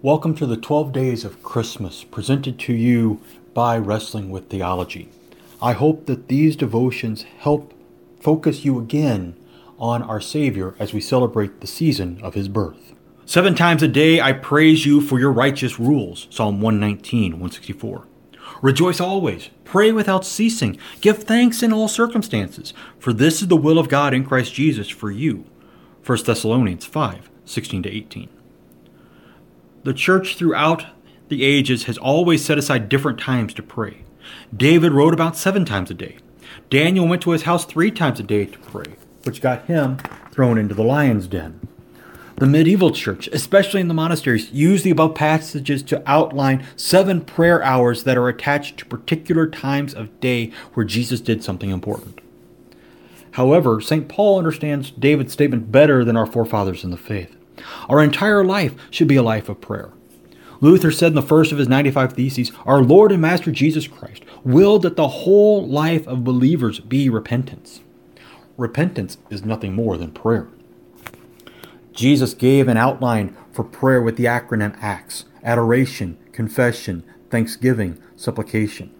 Welcome to the 12 Days of Christmas, presented to you by Wrestling with Theology. I hope that these devotions help focus you again on our Savior as we celebrate the season of His birth. Seven times a day I praise you for your righteous rules. Psalm 119, 164. Rejoice always, pray without ceasing, give thanks in all circumstances, for this is the will of God in Christ Jesus for you. 1 Thessalonians 5, 16 to 18. The church throughout the ages has always set aside different times to pray. David wrote about seven times a day. Daniel went to his house three times a day to pray, which got him thrown into the lion's den. The medieval church, especially in the monasteries, used the above passages to outline seven prayer hours that are attached to particular times of day where Jesus did something important. However, St. Paul understands David's statement better than our forefathers in the faith. Our entire life should be a life of prayer. Luther said in the first of his 95 Theses, Our Lord and Master Jesus Christ willed that the whole life of believers be repentance. Repentance is nothing more than prayer. Jesus gave an outline for prayer with the acronym ACTS adoration, confession, thanksgiving, supplication.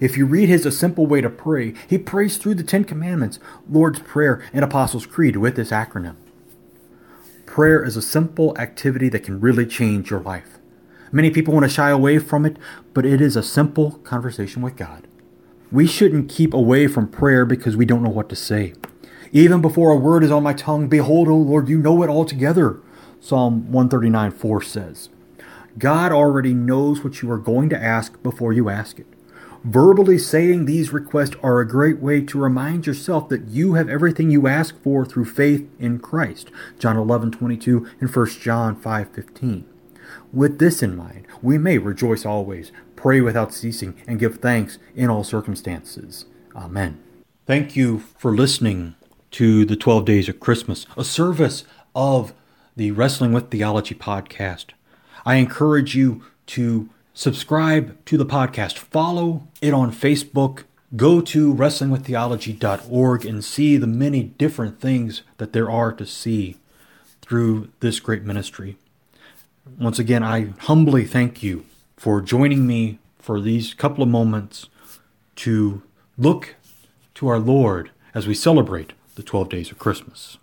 If you read his A Simple Way to Pray, he prays through the Ten Commandments, Lord's Prayer, and Apostles' Creed with this acronym. Prayer is a simple activity that can really change your life. Many people want to shy away from it, but it is a simple conversation with God. We shouldn't keep away from prayer because we don't know what to say. Even before a word is on my tongue, behold, O Lord, you know it altogether. Psalm 139 4 says. God already knows what you are going to ask before you ask it. Verbally saying these requests are a great way to remind yourself that you have everything you ask for through faith in Christ. John 11:22 and 1 John 5:15. With this in mind, we may rejoice always, pray without ceasing, and give thanks in all circumstances. Amen. Thank you for listening to the 12 Days of Christmas, a service of the Wrestling with Theology podcast. I encourage you to subscribe to the podcast, follow it on Facebook, go to wrestlingwiththeology.org and see the many different things that there are to see through this great ministry. Once again, I humbly thank you for joining me for these couple of moments to look to our Lord as we celebrate the 12 days of Christmas.